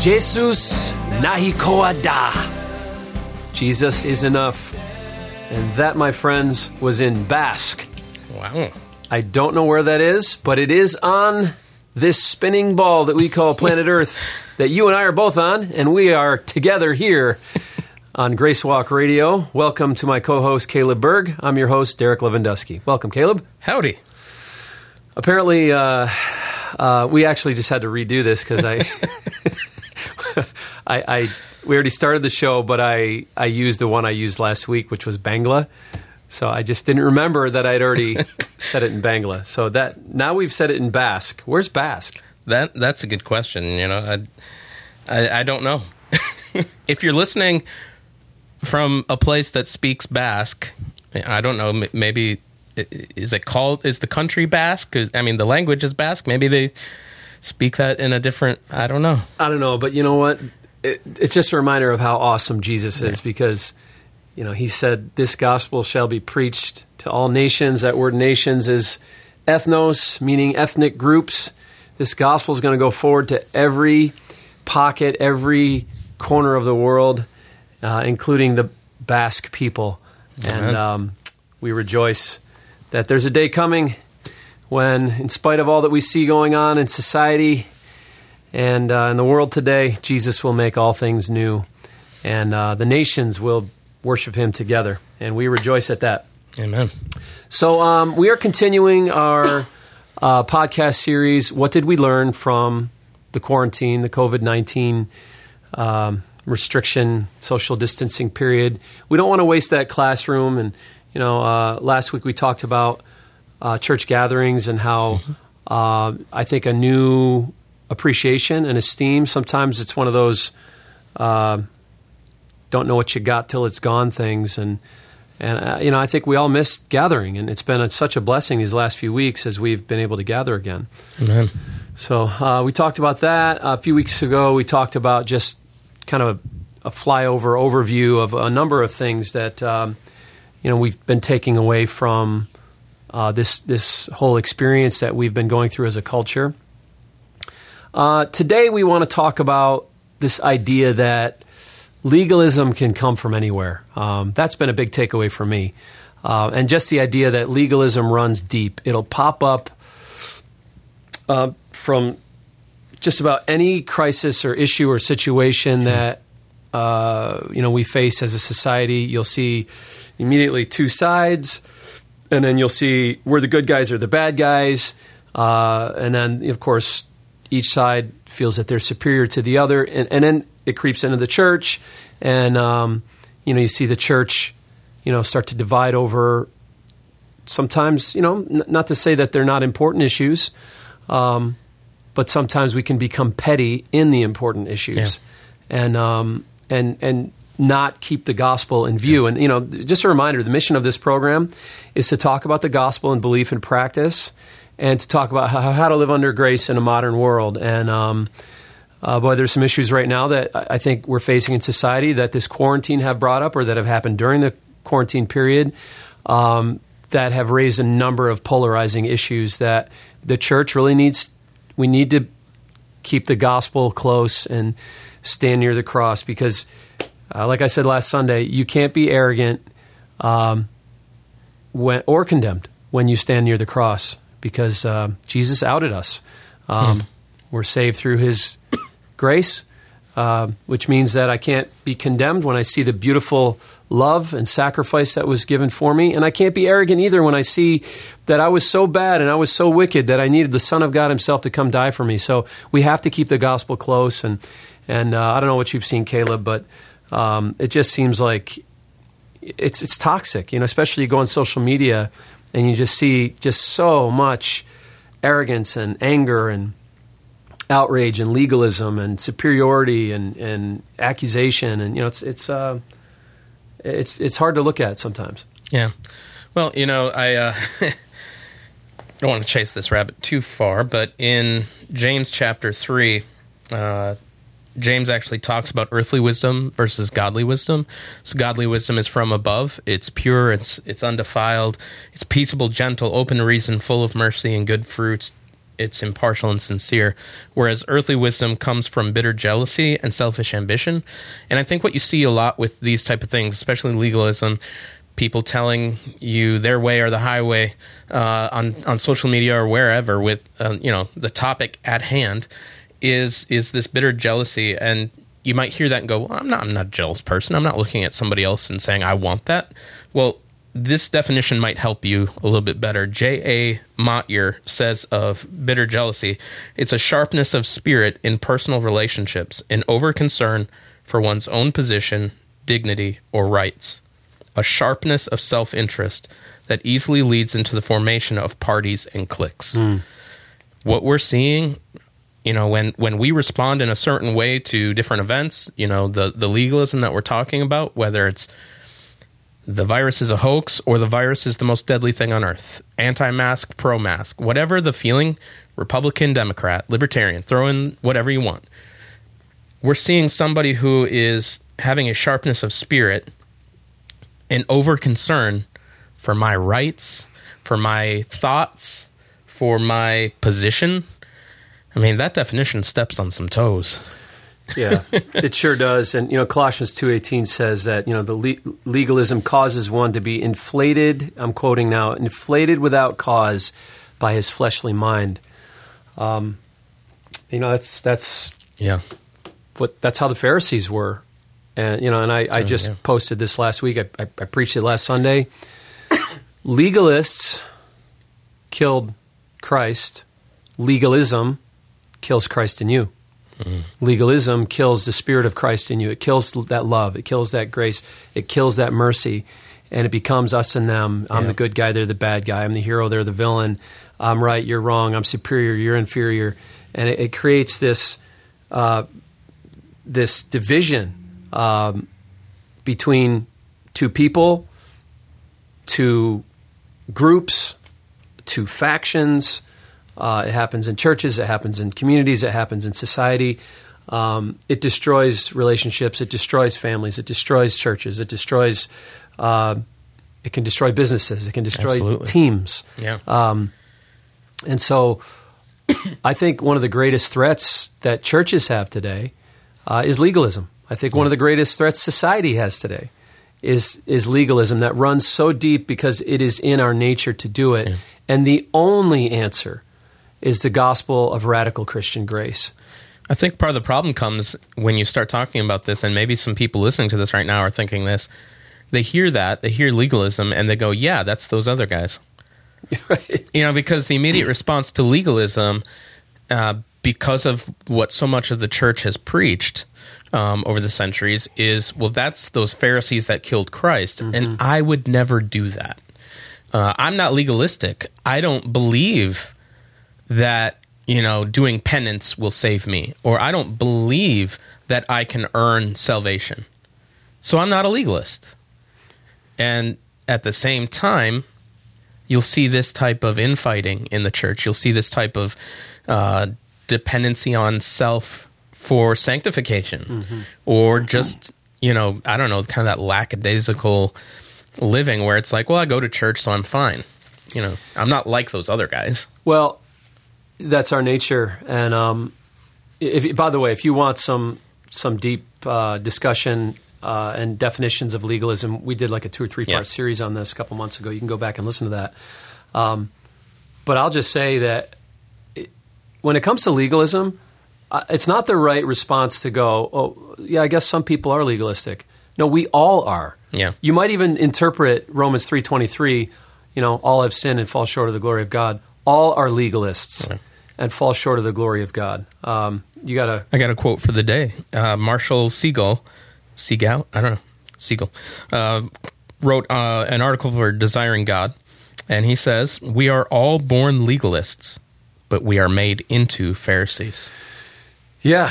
Jesus nahikoa da. Jesus is enough. And that, my friends, was in Basque. Wow. I don't know where that is, but it is on this spinning ball that we call planet Earth that you and I are both on, and we are together here on Grace Walk Radio. Welcome to my co host, Caleb Berg. I'm your host, Derek Lewandowski. Welcome, Caleb. Howdy. Apparently, uh, uh, we actually just had to redo this because I, I, I, we already started the show, but I, I used the one I used last week, which was Bangla. So I just didn't remember that I'd already said it in Bangla. So that now we've said it in Basque. Where's Basque? That that's a good question. You know, I I, I don't know. if you're listening from a place that speaks Basque, I don't know. Maybe is it called? Is the country Basque? I mean, the language is Basque. Maybe they speak that in a different. I don't know. I don't know, but you know what? It, it's just a reminder of how awesome Jesus is because, you know, he said, This gospel shall be preached to all nations. That word nations is ethnos, meaning ethnic groups. This gospel is going to go forward to every pocket, every corner of the world, uh, including the Basque people. And um, we rejoice that there's a day coming when, in spite of all that we see going on in society, and uh, in the world today, Jesus will make all things new, and uh, the nations will worship Him together, and we rejoice at that. Amen. So um, we are continuing our uh, podcast series. What did we learn from the quarantine, the COVID nineteen um, restriction, social distancing period? We don't want to waste that classroom. And you know, uh, last week we talked about uh, church gatherings and how uh, I think a new appreciation and esteem. Sometimes it's one of those uh, don't know what you got till it's gone things and. And uh, you know, I think we all missed gathering, and it's been a, such a blessing these last few weeks as we've been able to gather again. Amen. So uh, we talked about that a few weeks ago. We talked about just kind of a, a flyover overview of a number of things that um, you know we've been taking away from uh, this this whole experience that we've been going through as a culture. Uh, today, we want to talk about this idea that legalism can come from anywhere. Um, that's been a big takeaway for me. Uh, and just the idea that legalism runs deep. It'll pop up uh, from just about any crisis or issue or situation that uh, you know we face as a society. You'll see immediately two sides, and then you'll see where the good guys are the bad guys, uh, and then of course each side feels that they're superior to the other, and, and then it creeps into the church, and um, you know you see the church, you know, start to divide over. Sometimes, you know, n- not to say that they're not important issues, um, but sometimes we can become petty in the important issues, and um, and and not keep the gospel in view. And you know, just a reminder: the mission of this program is to talk about the gospel and belief and practice, and to talk about how, how to live under grace in a modern world. And um, uh, boy, there's some issues right now that I think we're facing in society that this quarantine have brought up, or that have happened during the quarantine period. Um, that have raised a number of polarizing issues that the church really needs. We need to keep the gospel close and stand near the cross because, uh, like I said last Sunday, you can't be arrogant um, when, or condemned when you stand near the cross because uh, Jesus outed us. Um, We're saved through His grace, uh, which means that I can't be condemned when I see the beautiful love and sacrifice that was given for me. And I can't be arrogant either when I see that I was so bad and I was so wicked that I needed the Son of God Himself to come die for me. So we have to keep the gospel close. And, and uh, I don't know what you've seen, Caleb, but um, it just seems like it's, it's toxic, you know, especially you go on social media and you just see just so much arrogance and anger and outrage and legalism and superiority and, and accusation and you know it's it's uh, it's it's hard to look at sometimes. Yeah. Well, you know, I uh, don't want to chase this rabbit too far, but in James chapter 3, uh, James actually talks about earthly wisdom versus godly wisdom. So godly wisdom is from above. It's pure, it's it's undefiled, it's peaceable, gentle, open to reason, full of mercy and good fruits, it's impartial and sincere, whereas earthly wisdom comes from bitter jealousy and selfish ambition. And I think what you see a lot with these type of things, especially legalism, people telling you their way or the highway uh, on on social media or wherever with uh, you know the topic at hand is is this bitter jealousy and you might hear that and go well, I'm not I'm not a jealous person I'm not looking at somebody else and saying I want that well this definition might help you a little bit better. J.A. Motyer says of bitter jealousy, it's a sharpness of spirit in personal relationships, an over concern for one's own position, dignity, or rights a sharpness of self interest that easily leads into the formation of parties and cliques. Mm. What we're seeing, you know, when, when we respond in a certain way to different events, you know, the, the legalism that we're talking about, whether it's the virus is a hoax or the virus is the most deadly thing on earth, anti mask, pro mask, whatever the feeling, Republican, Democrat, Libertarian, throw in whatever you want. We're seeing somebody who is having a sharpness of spirit an over concern for my rights, for my thoughts, for my position. I mean, that definition steps on some toes. yeah, it sure does. And you know, Colossians two eighteen says that you know the le- legalism causes one to be inflated. I'm quoting now, inflated without cause by his fleshly mind. Um, you know, that's that's yeah, what that's how the Pharisees were. And you know, and I, I just yeah. posted this last week. I, I, I preached it last Sunday. Legalists killed Christ. Legalism kills Christ in you. Mm. Legalism kills the spirit of Christ in you. It kills that love. It kills that grace. It kills that mercy. And it becomes us and them. I'm yeah. the good guy. They're the bad guy. I'm the hero. They're the villain. I'm right. You're wrong. I'm superior. You're inferior. And it, it creates this uh, this division um, between two people, two groups, two factions. Uh, it happens in churches, it happens in communities, it happens in society. Um, it destroys relationships, it destroys families, it destroys churches, it destroys. Uh, it can destroy businesses. It can destroy Absolutely. teams. Yeah. Um, and so, I think one of the greatest threats that churches have today uh, is legalism. I think one of the greatest threats society has today is is legalism that runs so deep because it is in our nature to do it. Yeah. And the only answer is the gospel of radical Christian grace. I think part of the problem comes when you start talking about this, and maybe some people listening to this right now are thinking this. They hear that, they hear legalism, and they go, Yeah, that's those other guys. right. You know, because the immediate response to legalism, uh, because of what so much of the church has preached, um, over the centuries is well, that's those Pharisees that killed Christ, mm-hmm. and I would never do that. Uh, I'm not legalistic. I don't believe that you know doing penance will save me, or I don't believe that I can earn salvation. So I'm not a legalist. And at the same time, you'll see this type of infighting in the church. You'll see this type of uh, dependency on self for sanctification mm-hmm. or just you know i don't know kind of that lackadaisical living where it's like well i go to church so i'm fine you know i'm not like those other guys well that's our nature and um, if, by the way if you want some some deep uh, discussion uh, and definitions of legalism we did like a two or three part yeah. series on this a couple months ago you can go back and listen to that um, but i'll just say that it, when it comes to legalism uh, it's not the right response to go, oh, yeah, I guess some people are legalistic. No, we all are. Yeah. You might even interpret Romans 3.23, you know, all have sinned and fall short of the glory of God. All are legalists. And fall short of the glory of God. Um, you got to... I got a quote for the day. Uh, Marshall Segal, Segal, I don't know, Segal, uh, wrote uh, an article for Desiring God, and he says, we are all born legalists, but we are made into Pharisees. Yeah.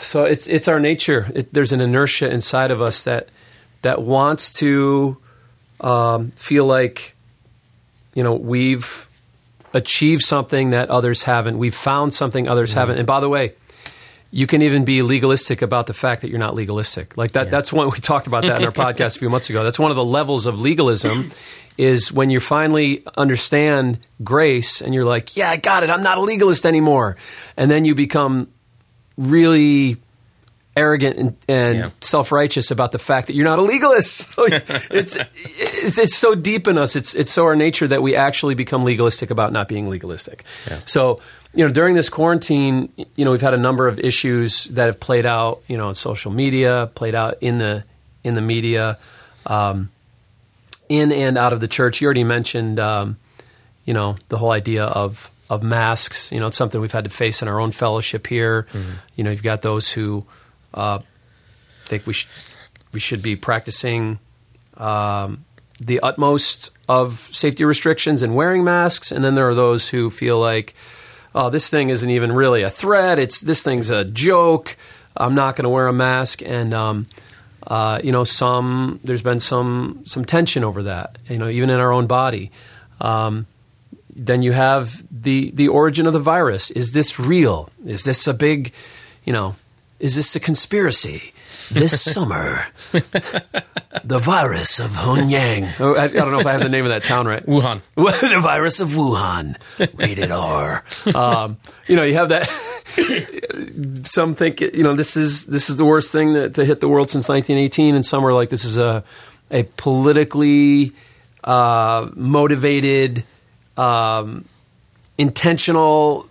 So it's it's our nature. It, there's an inertia inside of us that that wants to um, feel like you know we've achieved something that others haven't. We've found something others mm haven't. And by the way, you can even be legalistic about the fact that you're not legalistic. Like that. That's one we talked about that in our podcast a few months ago. That's one of the levels of legalism. Is when you finally understand grace and you're like, yeah, I got it. I'm not a legalist anymore. And then you become really arrogant and, and Yeah. self righteous about the fact that you're not a legalist. It's, it's it's so deep in us. It's it's so our nature that we actually become legalistic about not being legalistic. So you know, during this quarantine, you know, we've had a number of issues that have played out. You know, on social media, played out in the in the media, um, in and out of the church. You already mentioned. Um, you know the whole idea of of masks. You know, it's something we've had to face in our own fellowship here. You know, you've got those who uh, I think we should we should be practicing um, the utmost of safety restrictions and wearing masks, and then there are those who feel like, oh, this thing isn't even really a threat. It's this thing's a joke. I'm not going to wear a mask, and um, uh, you know, some there's been some some tension over that. You know, even in our own body. Um, then you have the the origin of the virus. Is this real? Is this a big, you know, is this a conspiracy? This summer, the virus of Hunyang. Oh, I, I don't know if I have the name of that town right. Wuhan. the virus of Wuhan, rated R. Um, you know, you have that. some think you know this is this is the worst thing that, to hit the world since 1918, and some are like this is a a politically uh, motivated, um, intentional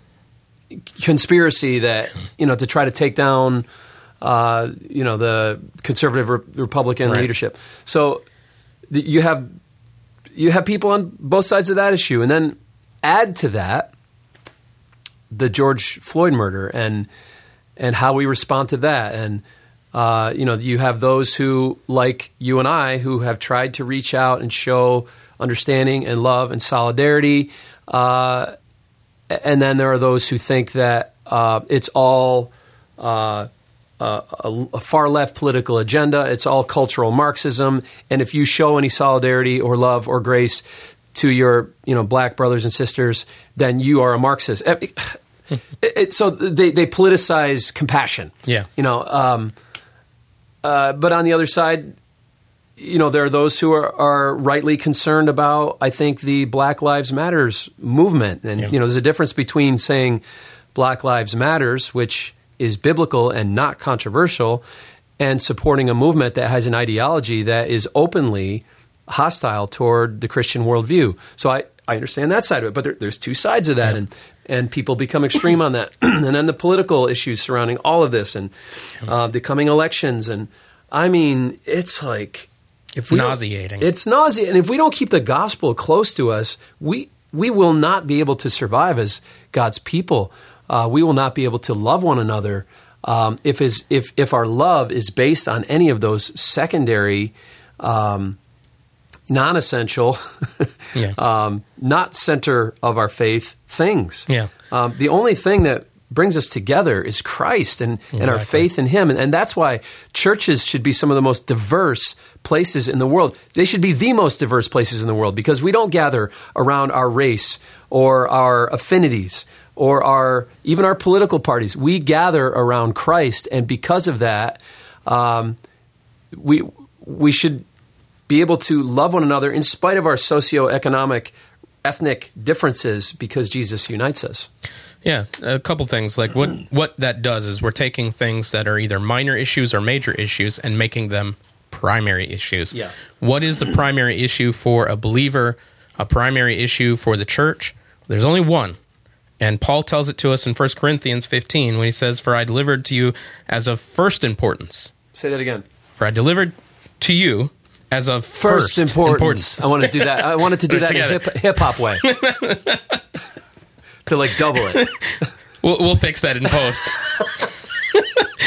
conspiracy that you know to try to take down uh, you know the conservative re- Republican Right. leadership. So th- you have you have people on both sides of that issue, and then add to that the George Floyd murder and and how we respond to that, and uh, you know you have those who like you and I who have tried to reach out and show understanding and love and solidarity. Uh, and then there are those who think that uh, it's all uh, a, a, a far left political agenda. It's all cultural Marxism. And if you show any solidarity or love or grace to your you know black brothers and sisters, then you are a Marxist. It- it- so they, they politicize compassion. Yeah. You know, um, uh, but on the other side, you know, there are those who are, are rightly concerned about, I think, the Black Lives Matters movement. And, Yeah. you know, there's a difference between saying Black Lives Matters, which is biblical and not controversial, and supporting a movement that has an ideology that is openly hostile toward the Christian worldview. So I, I understand that side of it, but there, there's two sides of that, and and people become extreme on that, and then the political issues surrounding all of this, and uh, the coming elections, and I mean, it's like if we Nauseating. It's nauseating, and if we don't keep the gospel close to us, we we will not be able to survive as God's people. Uh, we will not be able to love one another um, if is if if our love is based on any of those secondary. Um, non-essential, Yeah. um, not center of our faith things. Yeah. Um, the only thing that brings us together is Christ and, and our faith in Him. And, and that's why churches should be some of the most diverse places in the world. They should be the most diverse places in the world because we don't gather around our race or our affinities or our even our political parties. We gather around Christ, and because of that, um, we we should be able to love one another in spite of our socioeconomic, ethnic differences because Jesus unites us. Yeah, a couple things. Like what what that does is we're taking things that are either minor issues or major issues and making them primary issues. Yeah. What is the primary issue for a believer? A primary issue for the church? There's only one. And Paul tells it to us in 1 Corinthians 15 when he says, "For I delivered to you as of first importance. Say that again. For I delivered to you as of First, first, importance. I want to do that. I wanted to do that in together. hip hop way. to like double it. We'll, we'll fix that in post.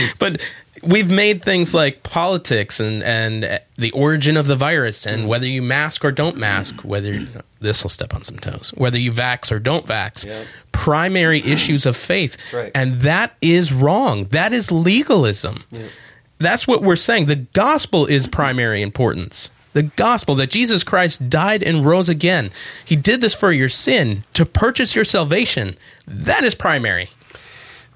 but we've made things like politics and and the origin of the virus and mm-hmm. whether you mask or don't mask, whether this will step on some toes, whether you vax or don't vax, Yep. primary issues of faith, right. and that is wrong. That is legalism. That's what we're saying. The gospel is primary importance. The gospel that Jesus Christ died and rose again. He did this for your sin to purchase your salvation. That is primary.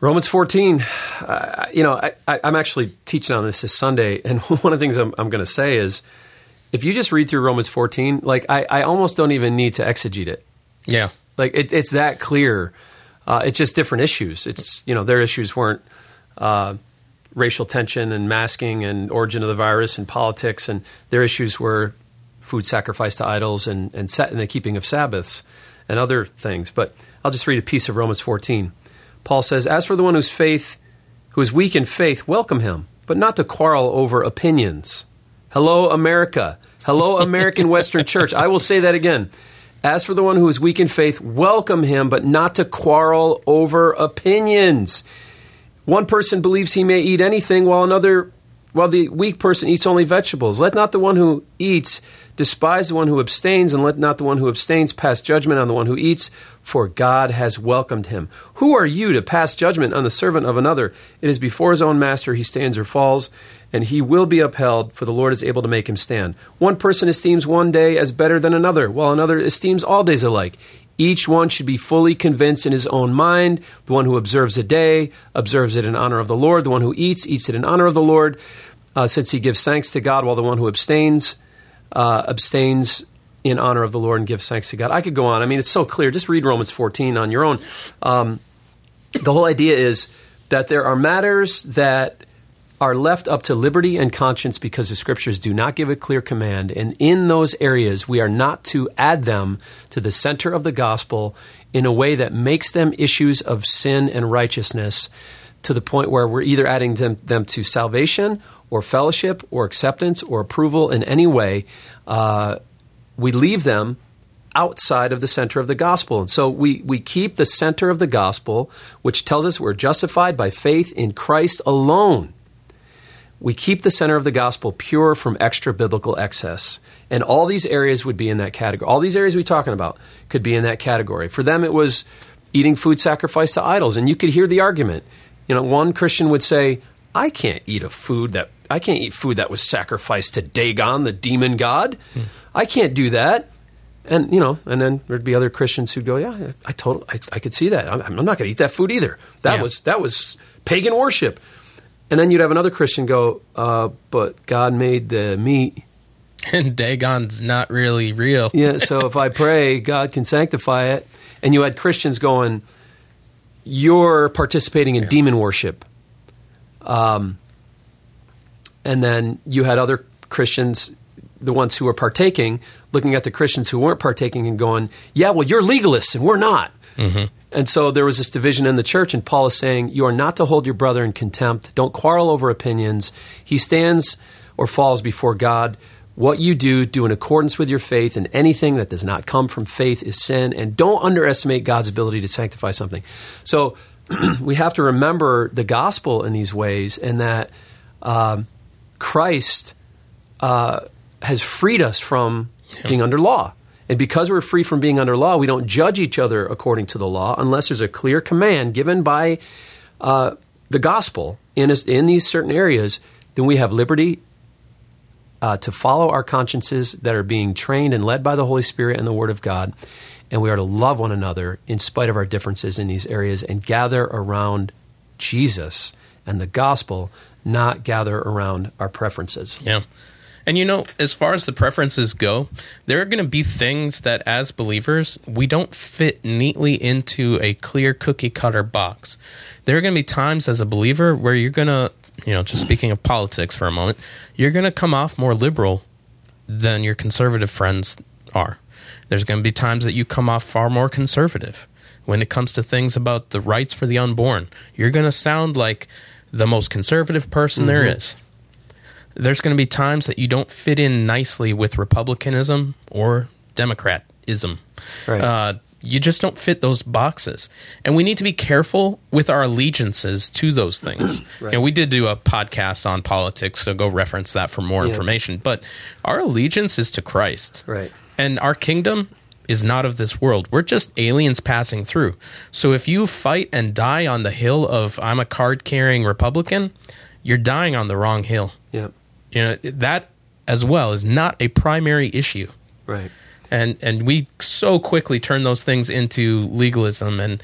Romans 14, uh, you know, I, I, I'm actually teaching on this this Sunday, and one of the things I'm, I'm going to say is if you just read through Romans 14, like I, I almost don't even need to exegete it. Yeah. Like it, it's that clear. Uh, it's just different issues. It's, you know, their issues weren't uh, racial tension and masking and origin of the virus and politics, and their issues were food sacrifice to idols and, and, sa- and the keeping of Sabbaths and other things. But I'll just read a piece of Romans 14. Paul says, As for the one whose faith, who is weak in faith, welcome him, but not to quarrel over opinions. Hello, America. Hello, American Western Church. I will say that again. As for the one who is weak in faith, welcome him, but not to quarrel over opinions. One person believes he may eat anything, while another while the weak person eats only vegetables. Let not the one who eats despise the one who abstains, and let not the one who abstains pass judgment on the one who eats, for God has welcomed him. Who are you to pass judgment on the servant of another? It is before his own master he stands or falls, and he will be upheld, for the Lord is able to make him stand. One person esteems one day as better than another, while another esteems all days alike. Each one should be fully convinced in his own mind. The one who observes a day observes it in honor of the Lord. The one who eats eats it in honor of the Lord, uh, since he gives thanks to God, while the one who abstains uh, abstains in honor of the Lord and gives thanks to God. I could go on. I mean, it's so clear. Just read Romans 14 on your own. Um, the whole idea is that there are matters that are left up to liberty and conscience because the scriptures do not give a clear command. And in those areas, we are not to add them to the center of the gospel in a way that makes them issues of sin and righteousness to the point where we're either adding them, them to salvation or fellowship or acceptance or approval in any way. Uh, we leave them outside of the center of the gospel. And so we, we keep the center of the gospel, which tells us we're justified by faith in Christ alone we keep the center of the gospel pure from extra biblical excess. And all these areas would be in that category. All these areas we're talking about could be in that category. For them, it was eating food sacrificed to idols. And you could hear the argument. You know, one Christian would say, I can't eat a food that I can't eat food that was sacrificed to Dagon, the demon god. Hmm. I can't do that. And you know, and then there'd be other Christians who'd go, "Yeah, I totally, I, I could see that. I'm, I'm not going to eat that food either. That yeah. was that was pagan worship." And then you'd have another Christian go, uh, but God made the meat. And Dagon's not really real. yeah, so if I pray, God can sanctify it. And you had Christians going, you're participating in yeah. demon worship. Um, and then you had other Christians, the ones who were partaking, looking at the Christians who weren't partaking and going, yeah, well, you're legalists and we're not. Mm-hmm. And so there was this division in the church, and Paul is saying, You are not to hold your brother in contempt. Don't quarrel over opinions. He stands or falls before God. What you do, do in accordance with your faith, and anything that does not come from faith is sin. And don't underestimate God's ability to sanctify something. So we have to remember the gospel in these ways, and that um, Christ uh, has freed us from yeah. being under law. And because we're free from being under law, we don't judge each other according to the law unless there's a clear command given by uh, the gospel in, in these certain areas. Then we have liberty uh, to follow our consciences that are being trained and led by the Holy Spirit and the Word of God. And we are to love one another in spite of our differences in these areas and gather around Jesus and the gospel, not gather around our preferences. Yeah. And you know, as far as the preferences go, there are going to be things that as believers, we don't fit neatly into a clear cookie cutter box. There are going to be times as a believer where you're going to, you know, just speaking of politics for a moment, you're going to come off more liberal than your conservative friends are. There's going to be times that you come off far more conservative when it comes to things about the rights for the unborn. You're going to sound like the most conservative person mm-hmm. there is there's going to be times that you don't fit in nicely with republicanism or democratism. Right. Uh, you just don't fit those boxes, and we need to be careful with our allegiances to those things. right. You know, we did do a podcast on politics, so go reference that for more yeah. information. But our allegiance is to Christ, right? And our kingdom is not of this world. We're just aliens passing through. So if you fight and die on the hill of I'm a card carrying Republican, you're dying on the wrong hill. Yeah you know that as well is not a primary issue right and and we so quickly turn those things into legalism and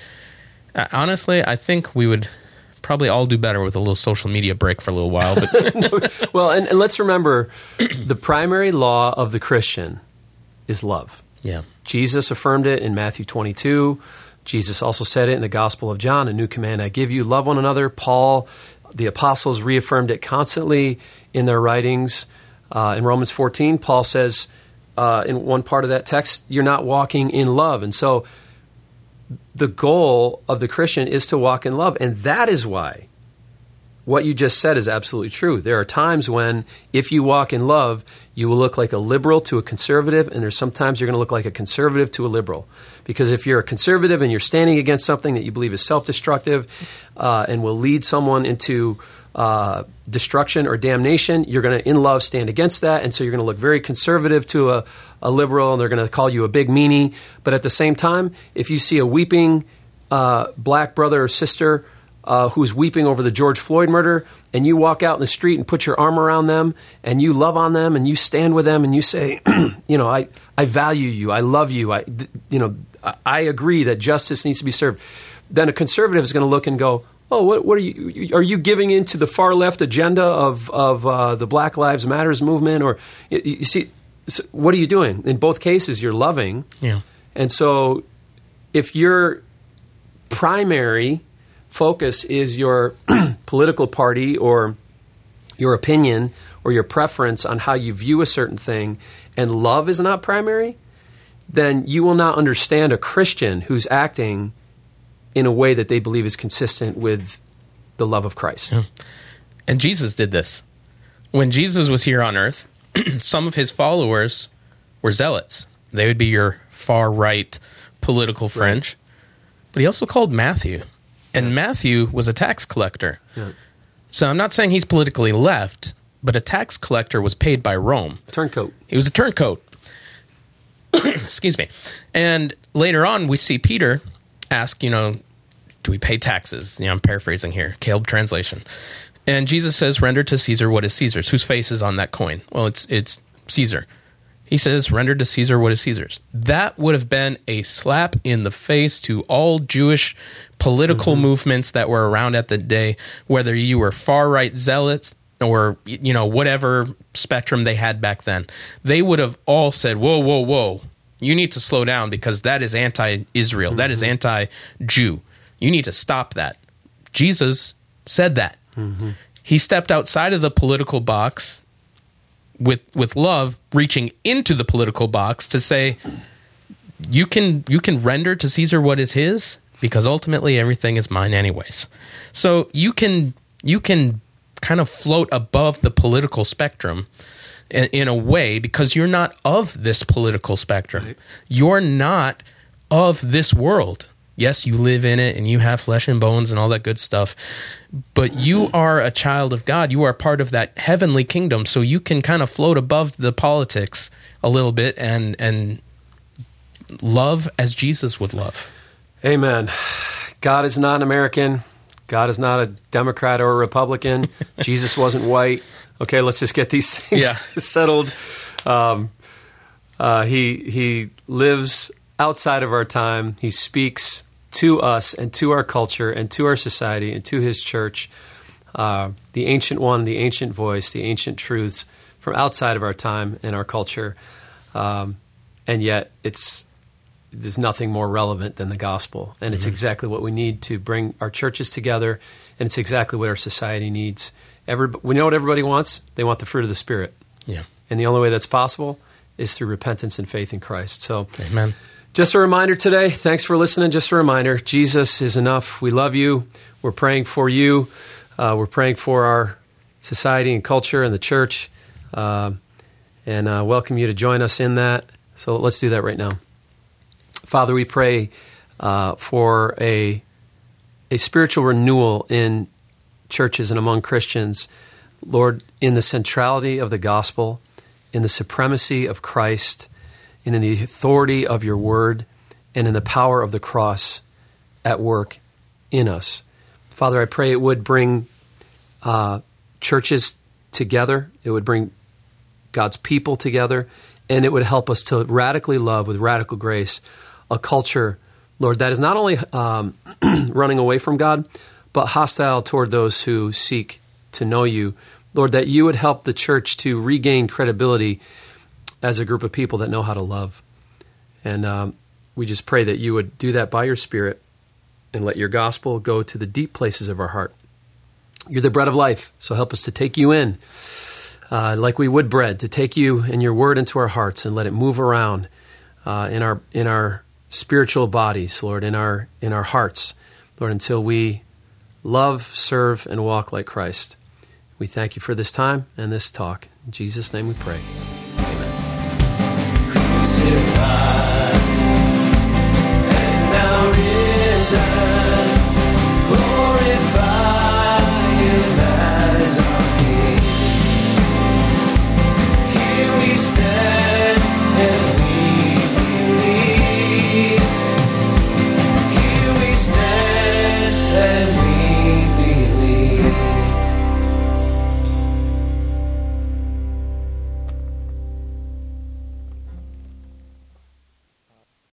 uh, honestly i think we would probably all do better with a little social media break for a little while. But well, and, and let's remember the primary law of the Christian is love. yeah, Jesus affirmed it in Matthew 22. Jesus also said it in the Gospel of John, a new command I give you love one another. Paul, the apostles, reaffirmed it constantly in their writings. Uh, in Romans 14, Paul says uh, in one part of that text, you're not walking in love. And so the goal of the Christian is to walk in love. And that is why what you just said is absolutely true. There are times when, if you walk in love, you will look like a liberal to a conservative, and there's sometimes you're going to look like a conservative to a liberal. Because if you're a conservative and you're standing against something that you believe is self destructive uh, and will lead someone into uh, destruction or damnation, you're going to, in love, stand against that. And so you're going to look very conservative to a, a liberal, and they're going to call you a big meanie. But at the same time, if you see a weeping uh, black brother or sister, uh, who's weeping over the George Floyd murder, and you walk out in the street and put your arm around them, and you love on them, and you stand with them, and you say, you know, I, I value you, I love you, I, th- you know, I, I agree that justice needs to be served. Then a conservative is going to look and go, oh, what, what are you? Are you giving into the far left agenda of of uh, the Black Lives Matters movement, or you, you see, so what are you doing? In both cases, you're loving, yeah, and so if your primary focus is your political party or your opinion or your preference on how you view a certain thing, and love is not primary, then you will not understand a Christian who's acting in a way that they believe is consistent with the love of Christ. and Jesus did this when Jesus was here on earth. some of his followers were zealots. They would be your far right political fringe. But he also called Matthew, and Matthew was a tax collector. Yeah. So I'm not saying he's politically left, but a tax collector was paid by Rome. Turncoat. He was a turncoat. Excuse me. And later on, we see Peter ask, you know, do we pay taxes? You know, I'm paraphrasing here, Caleb translation. And Jesus says, render to Caesar what is Caesar's. Whose face is on that coin? Well, it's it's Caesar. He says, render to Caesar what is Caesar's. That would have been a slap in the face to all Jewish political mm-hmm. movements that were around at the day, whether you were far right zealots or, you know, whatever spectrum they had back then. They would have all said, whoa, whoa, whoa, you need to slow down because that is anti Israel. That is mm-hmm. anti Jew. You need to stop that. Jesus said that. Mm-hmm. He stepped outside of the political box with with love reaching into the political box to say you can you can render to Caesar what is his because ultimately everything is mine anyways. So you can you can kind of float above the political spectrum in, in a way because you're not of this political spectrum. You're not of this world. Yes, you live in it and you have flesh and bones and all that good stuff, but you are a child of God. You are part of that heavenly kingdom, so you can kind of float above the politics a little bit and and love as Jesus would love. Amen. God is not an American. God is not a Democrat or a Republican. Jesus wasn't white. Okay, let's just get these things Yeah. settled. Um, uh, he he lives outside of our time. He speaks to us and to our culture and to our society and to His church. Uh, the ancient one, the ancient voice, the ancient truths from outside of our time and our culture, um, and yet it's there's nothing more relevant than the gospel. And it's exactly what we need to bring our churches together, and it's exactly what our society needs. Every, we know what everybody wants. They want the fruit of the Spirit. Yeah. And the only way that's possible is through repentance and faith in Christ. So, Amen. Just a reminder today. Thanks for listening. Just a reminder Jesus is enough. We love you. We're praying for you. Uh, we're praying for our society and culture and the church. Um, and uh, welcome you to join us in that. So, let's do that right now. Father, we pray uh, for a, a spiritual renewal in churches and among Christians. Lord, in the centrality of the gospel, in the supremacy of Christ, and in the authority of your word, and in the power of the cross at work in us. Father, I pray it would bring uh, churches together, it would bring God's people together, and it would help us to radically love with radical grace a culture, Lord, that is not only um, running away from God, but hostile toward those who seek to know you. Lord, that you would help the church to regain credibility as a group of people that know how to love. And um, we just pray that you would do that by your Spirit and let your gospel go to the deep places of our heart. You're the bread of life, so help us to take you in uh, like we would bread, to take you and your word into our hearts and let it move around uh, in our in our spiritual bodies, Lord, in our in our hearts, Lord, until we love, serve, and walk like Christ. We thank you for this time and this talk. In Jesus' name we pray. Amen.